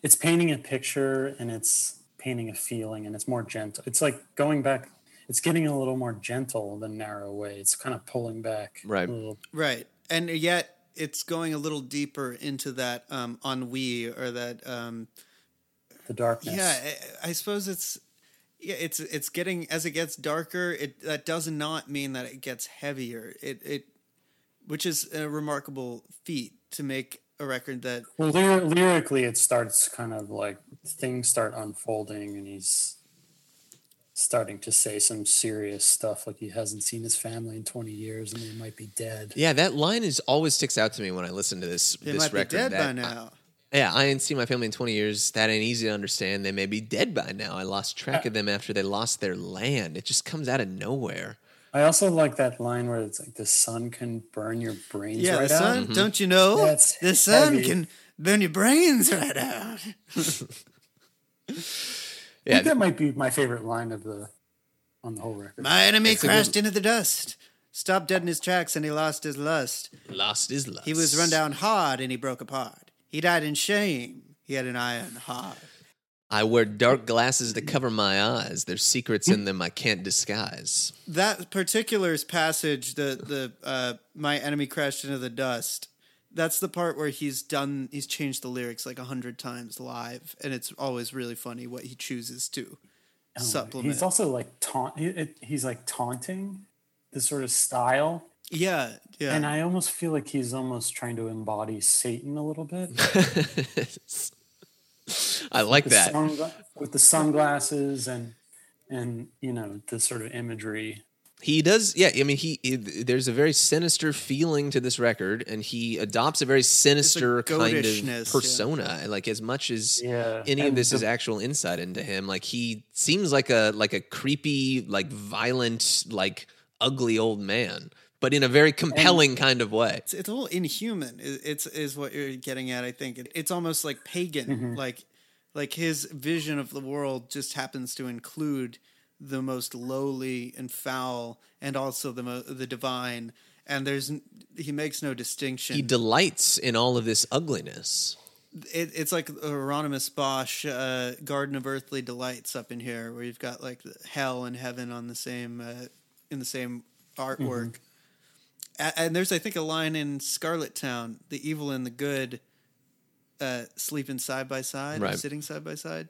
It's painting a picture and it's painting a feeling and it's more gentle. It's like going back. It's getting a little more gentle than narrow way. It's kind of pulling back. Right. A little, Right. And yet it's going a little deeper into that um, ennui or that um, the darkness. Yeah, I, I suppose it's yeah, it's it's getting as it gets darker. It that does not mean that it gets heavier. It it which is a remarkable feat to make a record that Well, lyr- lyrically, it starts kind of like things start unfolding, and he's starting to say some serious stuff, like he hasn't seen his family in twenty years, and they might be dead. Yeah, that line is always sticks out to me when I listen to this they this might record. be dead that by now. Yeah, I ain't seen my family in 20 years. That ain't easy to understand. They may be dead by now. I lost track of them after they lost their land. It just comes out of nowhere. I also like that line where it's like the sun can burn your brains yeah, right the sun. out. Mm-hmm. Don't you know That's the sun heavy. can burn your brains right out? I Yeah, think that might be my favorite line of the on the whole record. My enemy It's a good- crashed into the dust, stopped dead in his tracks, and he lost his lust. lost his lost. He was run down hard and he broke apart. He died in shame. He had an iron heart. I wear dark glasses to cover my eyes. There's secrets in them I can't disguise. that particular passage, the the uh, my enemy crashed into the dust. That's the part where he's done. He's changed the lyrics like a hundred times live, and it's always really funny what he chooses to oh, supplement. He's also like taunt. He, it, he's like taunting this sort of style, yeah, yeah. and I almost feel like he's almost trying to embody Satan a little bit. I like The that. sungla- with the sunglasses and and you know the sort of imagery. He does, yeah. I mean, he, he- there's a very sinister feeling to this record, and he adopts a very sinister kind goatishness, of yeah. persona. Like as much as Yeah, any of this the- is actual insight into him, like he seems like a like a creepy, like violent, like ugly old man, but in a very compelling kind of way. it's, it's a little inhuman. i- It's is what you're getting at. I think it, it's almost like pagan. Mm-hmm. Like like his vision of the world just happens to include the most lowly and foul, and also the mo- the divine. And there's he makes no distinction. He delights in all of this ugliness. it, it's like Hieronymus Bosch, uh, Garden of Earthly Delights up in here, where you've got like the hell and heaven on the same uh, in the same artwork. A- and there's I think a line in Scarlet Town, the evil and the good uh, sleeping side by side, or Right. sitting side by side.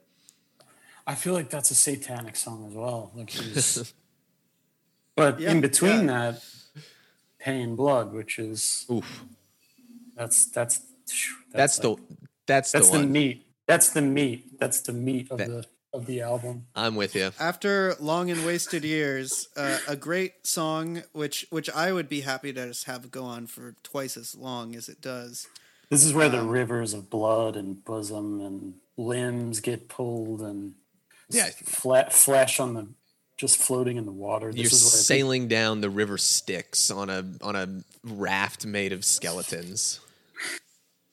I feel like that's a satanic song as well. Like he's, but Yeah, in between yeah. that, Pay in Blood, which is Oof, that's that's that's, the like- that's the that's the one. meat. That's the meat. That's the meat of That- the of the album. I'm with you. After long and wasted years, uh, a great song, which which I would be happy to just have go on for twice as long as it does. This is where the Um, rivers of blood and bosom and limbs get pulled and Yeah. flat flesh on the just floating in the water. This You're is where I think- sailing down the river Styx on a on a raft made of skeletons.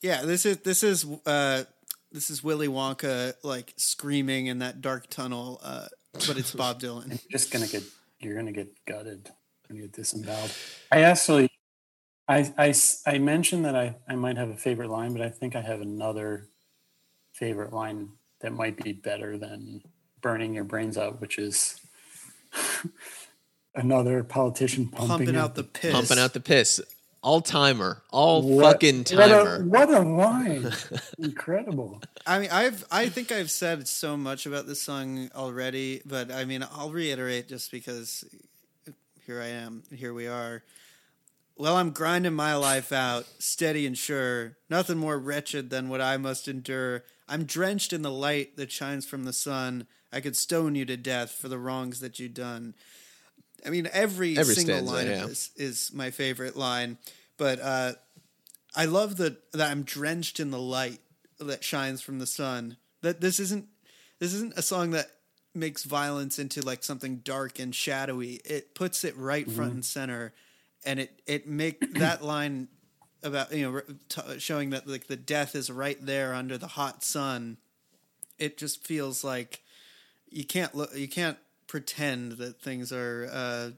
Yeah, this is this is uh this is Willy Wonka like screaming in that dark tunnel, uh, but it's Bob Dylan. you're just gonna get you're gonna get gutted and get disemboweled. I actually I I I mentioned that I, I might have a favorite line, but I think I have another favorite line that might be better than burning your brains out, which is another politician pumping, Pumping out the piss. Pumping out the piss. All timer. All What- fucking what timer. a, what a line! Incredible. I mean, I've I think I've said so much about this song already, but I mean, I'll reiterate just because here I am, here we are. Well, I'm grinding my life out, steady and sure. Nothing more wretched than what I must endure. I'm drenched in the light that shines from the sun. I could stone you to death for the wrongs that you've done. I mean, every, Every single stanza, line yeah. of this is my favorite line. But uh, I love that that I'm drenched in the light that shines from the sun. That this isn't this isn't a song that makes violence into like something dark and shadowy. It puts it right front and center, and it it make that line about you know t- showing that like the death is right there under the hot sun. It just feels like you can't look you can't pretend that things are. Uh,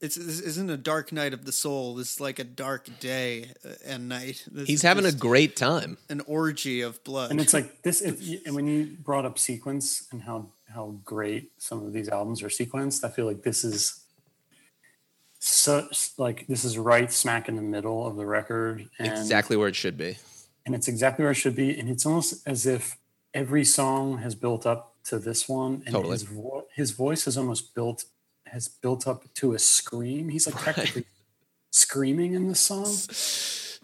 it's this isn't a dark night of the soul. This is like a dark day uh, and night. This He's having a great time. an orgy of blood. and it's like this it, and when you brought up sequence and how how great some of these albums are sequenced i feel like this is so like this is right smack in the middle of the record and exactly where it should be. and it's exactly where it should be and it's almost as if every song has built up to this one and Totally. his, vo- his voice has almost built has built up to a scream he's like technically screaming in the song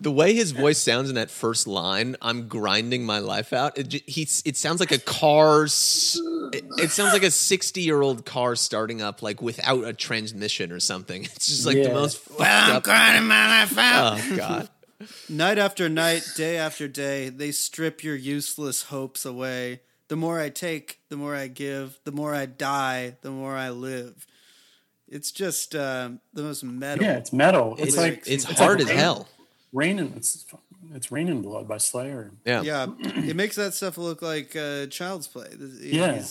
The way his voice sounds in that first line, "I'm grinding my life out." It j- he it sounds like a car. It, it sounds like a 60 year old car starting up like without a transmission or something. It's just like the most fucked well, I'm up. grinding my life oh, out. Oh god. Night after night, day after day, they strip your useless hopes away. The more I take, the more I give. The more I die, the more I live. It's just um, the most metal. yeah it's metal it's, It's like it's it's hard like as rain- hell. rain and it's it's Raining Blood by slayer Yeah. yeah, it makes that stuff look like uh, child's play. Yeah.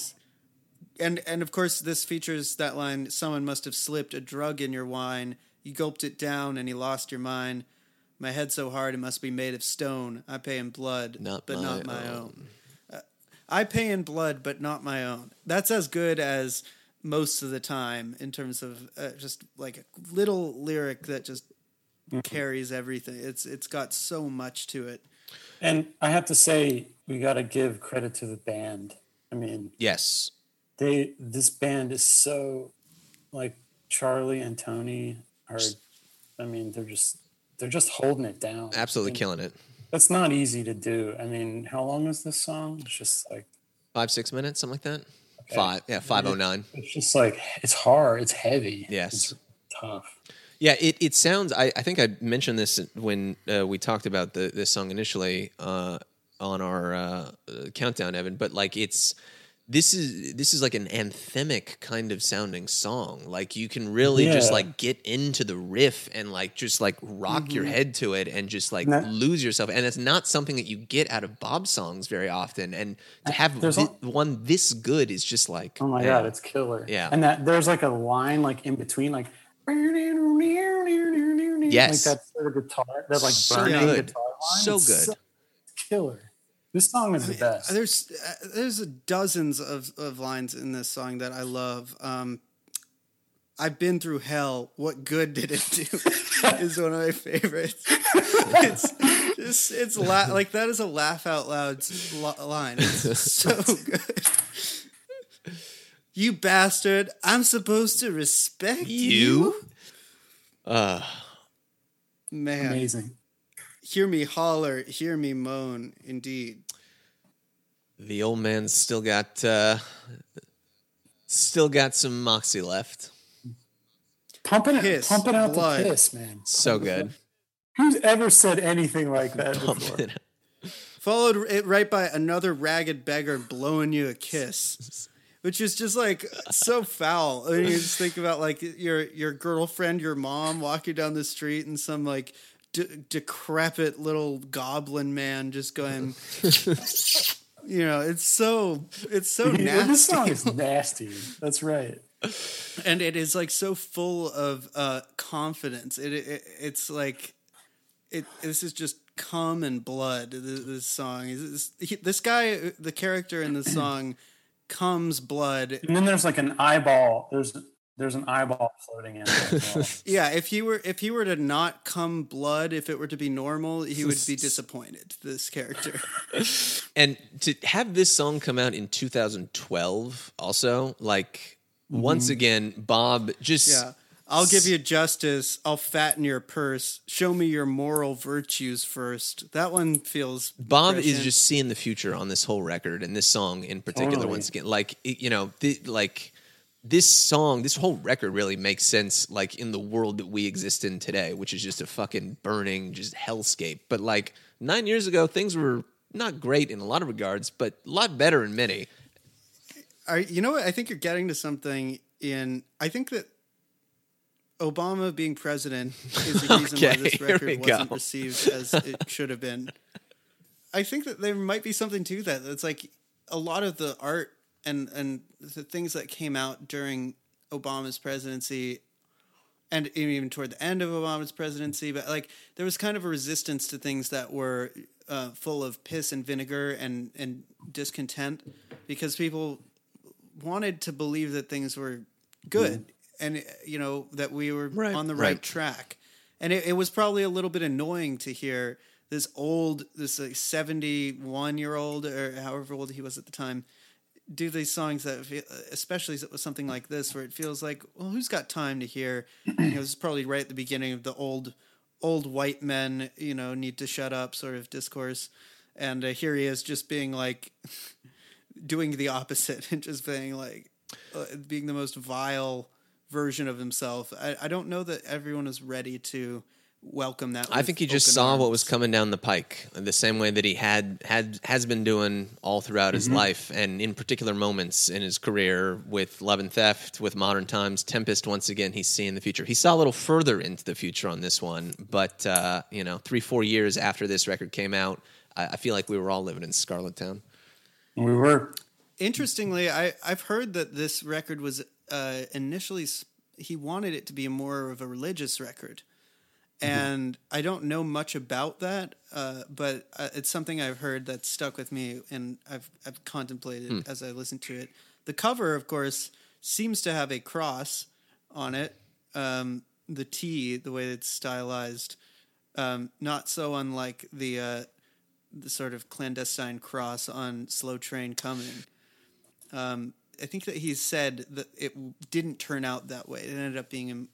And and of course, this features that line: "Someone must have slipped a drug in your wine. You gulped it down, and you lost your mind. My head so hard it must be made of stone. I pay in blood, Not but my not my own." own." I pay in blood, but not my own. That's as good as most of the time in terms of uh, just like a little lyric that just carries everything. It's it's got so much to it. And I have to say, we got to give credit to the band. I mean, Yes. they this band is so like Charlie and Tony are. I mean, they're just they're just holding it down. Absolutely And killing it. That's not easy to do. I mean, how long is this song? It's just like Five, six minutes, something like that. Five. Yeah, 509. it's just like it's hard. It's heavy. Yes. it's tough. Yeah, it, it sounds. I, I think I mentioned this when uh, we talked about the this song initially uh, on our uh, countdown, Evan. But like, it's this is this is like an anthemic kind of sounding song. Like you can really just like get into the riff and like just like rock your head to it and just like Mm-hmm. Lose yourself. And it's not something that you get out of Bob songs very often. And to have one this good is just like Oh my man. god, it's killer. Yeah. and that there's like a line like in between, like Yes. like that sort of guitar, that like So burning good. guitar line. So It's good. killer. This song is the best. There's uh, there's dozens of, of lines in this song that I love. Um, I've been through hell. What good did it do? is one of my favorites. It's just it's la- like that is a laugh out loud line. It's so good. You bastard! I'm supposed to respect you. You? Uh, Man, Amazing. Hear me holler, hear me moan. Indeed. the old man's still got uh, still got some moxie left. Pumping it, Piss, pumping out blood. the piss, man. So good. Who's ever said anything like that before? It. Followed it right by another ragged beggar blowing you a kiss, which is just like so foul. I mean, you just think about like your your girlfriend, your mom walking down the street, and some like de- decrepit little goblin man just going. You know, it's so it's so Yeah, this song nasty, is nasty. That's right. and it is like so full of uh, confidence. It, it it's like it. This is just cum and blood. This, this song is this, this guy, the character in the song, comes blood. And then there's like an eyeball. There's there's an eyeball floating in. Well. Yeah, if he were if he were to not come blood, if it were to be normal, he would be disappointed. This character. And to have this song come out in 2012, also like mm-hmm. once again, Bob just Yeah. I'll give you justice. I'll fatten your purse. Show me your moral virtues first. That one feels. Bob is just seeing the future on this whole record and this song in particular. Totally. Once again, like you know, the, like this song, this whole record really makes sense. Like in the world that we exist in today, which is just a fucking burning, just hellscape. But like nine years ago, things were not great in a lot of regards, but a lot better in many. Are, you know what? I think you're getting to something in. I think that Obama being president is the reason why this record wasn't go. received as it should have been. I think that there might be something to that. It's like a lot of the art and and the things that came out during Obama's presidency and even toward the end of Obama's presidency, but like there was kind of a resistance to things that were uh, full of piss and vinegar and and discontent because people wanted to believe that things were good and you know that we were Right, on the right, right. track and it, it was probably a little bit annoying to hear this old this like 71 year old or however old he was at the time do these songs that feel, especially with something like this where it feels like well who's got time to hear? You know this is probably right at the beginning of the old old white men you know need to shut up sort of discourse. And uh, here he is just being like doing the opposite and just being like uh, being the most vile version of himself. I, I don't know that everyone is ready to welcome that I think he just open saw what was coming down the pike, the same way that he had had has been doing all throughout his life, and in particular moments in his career with Love and Theft, with Modern Times, Tempest. Once again, he's seeing the future. He saw a little further into the future on this one, but uh, you know, three four years after this record came out, I, I feel like we were all living in Scarlet Town. We were Interestingly, I I've heard that this record was uh, initially s- he wanted it to be more of a religious record, and I don't know much about that, uh, but uh, it's something I've heard that stuck with me, and I've I've contemplated as I listened to it. The cover, of course, seems to have a cross on it. Um, the T, the way it's stylized, um, not so unlike the uh, the sort of clandestine cross on "Slow Train Coming." Um, I think that he said that it didn't turn out that way. It ended up being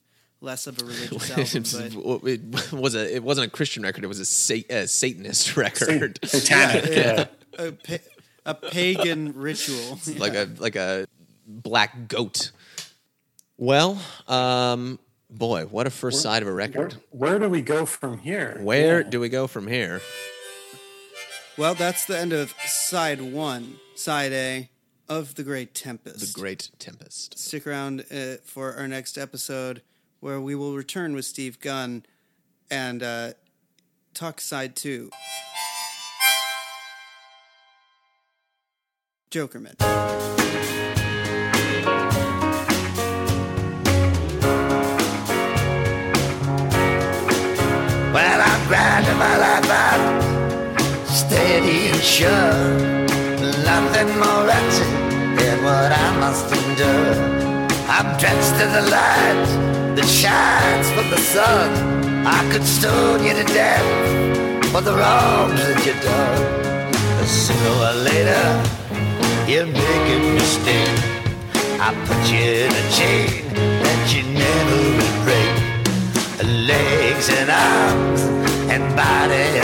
less of a religious album, but it was a it wasn't a Christian record. It was a, sa- a Satanist record, Satanic. yeah. a, pa- a pagan ritual. like a like a black goat. Well, um, boy, what a first side of a Where, record. where do we go from here? Where Yeah. do we go from here? Well, that's the end of side one, side A of The Great Tempest. The Great Tempest. Stick around uh, for our next episode where we will return with Steve Gunn and uh, talk side two. Jokerman. Well, I'm grinding my life out, steady and sure. Nothing more wretched than what I must endure. I'm drenched in the light that shines from the sun. I could stone you to death for the wrongs that you've done. But sooner or later, you'll make a mistake. I put you in a chain that you never break legs and arms and body